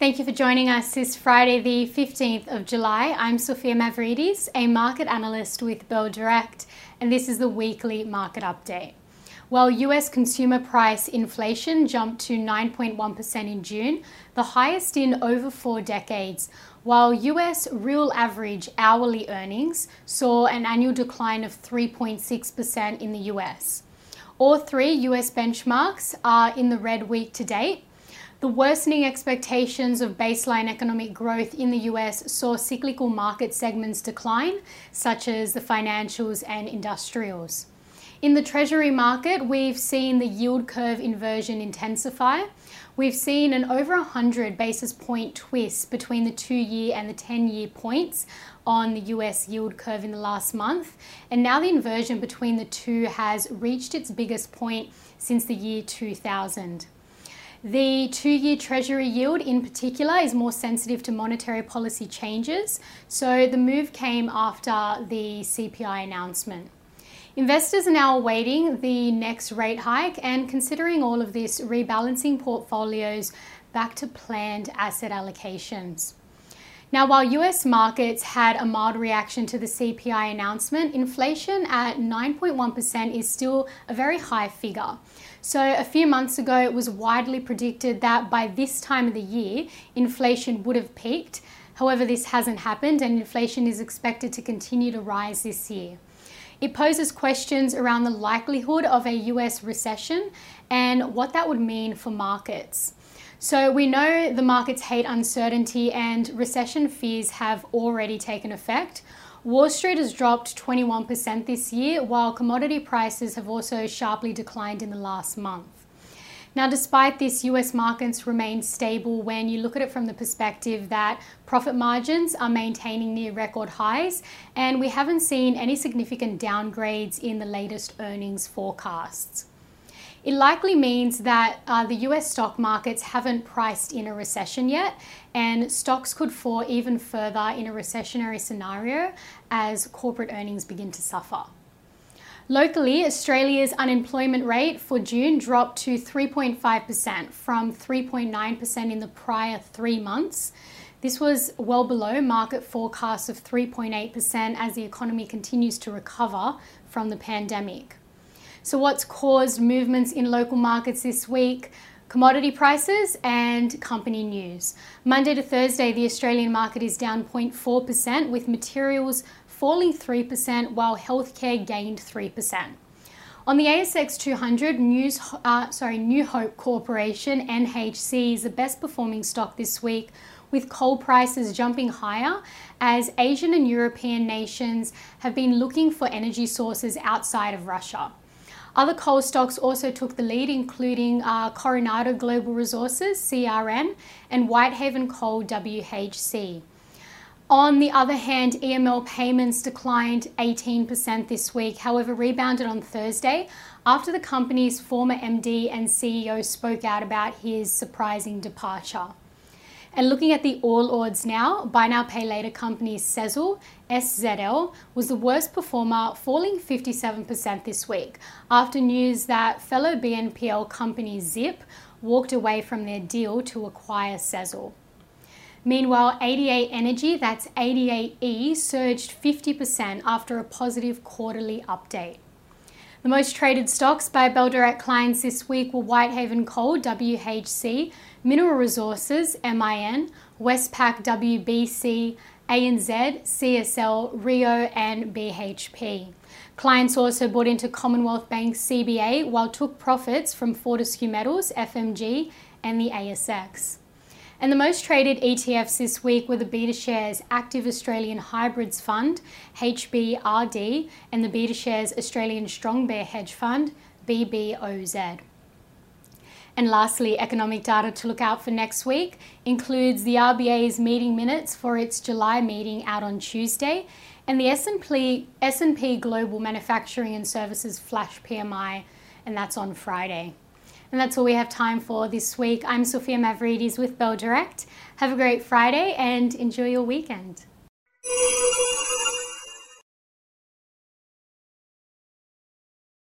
Thank you for joining us this Friday, the 15th of July. I'm Sophia Mavridis, a market analyst with Bell Direct, and this is the weekly market update. While US consumer price inflation jumped to 9.1% in June, the highest in over four decades, while US real average hourly earnings saw an annual decline of 3.6% in the US. All three US benchmarks are in the red week to date the worsening expectations of baseline economic growth in the US saw cyclical market segments decline, such as the financials and industrials. In the Treasury market, we've seen the yield curve inversion intensify. We've seen an over 100 basis point twist between the two year and the 10 year points on the US yield curve in the last month. And now the inversion between the two has reached its biggest point since the year 2000. The two year Treasury yield, in particular, is more sensitive to monetary policy changes, so the move came after the CPI announcement. Investors are now awaiting the next rate hike and considering all of this, rebalancing portfolios back to planned asset allocations. Now, while US markets had a mild reaction to the CPI announcement, inflation at 9.1% is still a very high figure. So, a few months ago, it was widely predicted that by this time of the year, inflation would have peaked. However, this hasn't happened, and inflation is expected to continue to rise this year. It poses questions around the likelihood of a US recession and what that would mean for markets. So we know the markets hate uncertainty and recession fears have already taken effect. Wall Street has dropped 21% this year, while commodity prices have also sharply declined in the last month. Now, despite this, US markets remain stable when you look at it from the perspective that profit margins are maintaining near record highs, and we haven't seen any significant downgrades in the latest earnings forecasts it likely means that uh, the US stock markets haven't priced in a recession yet, and stocks could fall even further in a recessionary scenario as corporate earnings begin to suffer. Locally, Australia's unemployment rate for June dropped to 3.5% from 3.9% in the prior three months. This was well below market forecasts of 3.8% as the economy continues to recover from the pandemic. So, what's caused movements in local markets this week? Commodity prices and company news. Monday to Thursday, the Australian market is down 0.4%, with materials falling 3%, while healthcare gained 3%. On the ASX 200, News, uh, sorry, New Hope Corporation (NHC) is the best performing stock this week, with coal prices jumping higher as Asian and European nations have been looking for energy sources outside of Russia. Other coal stocks also took the lead, including uh, Coronado Global Resources, CRN, and Whitehaven Coal, WHC. On the other hand, EML payments declined 18% this week, however, rebounded on Thursday after the company's former MD and CEO spoke out about his surprising departure. And looking at the All Ords now, buy now pay later company Sezzle, SZL, was the worst performer, falling 57% this week after news that fellow BNPL company Zip walked away from their deal to acquire Sezzle. Meanwhile, 88 Energy, that's 88E, surged 50% after a positive quarterly update. The most traded stocks by Bell Direct clients this week were Whitehaven Coal, WHC, Mineral Resources, MIN, Westpac, WBC, ANZ, CSL, Rio, and BHP. Clients also bought into Commonwealth Bank CBA while took profits from Fortescue Metals, FMG, and the ASX. And the most traded ETFs this week were the BetaShares Active Australian Hybrids Fund, HBRD, and the BetaShares Australian Strong Bear Hedge Fund, BBOZ. And lastly, economic data to look out for next week includes the RBA's meeting minutes for its July meeting out on Tuesday and the S&P, S&P Global Manufacturing and Services Flash PMI and that's on Friday. And that's all we have time for this week. I'm Sophia Mavridis with Bell Direct. Have a great Friday and enjoy your weekend.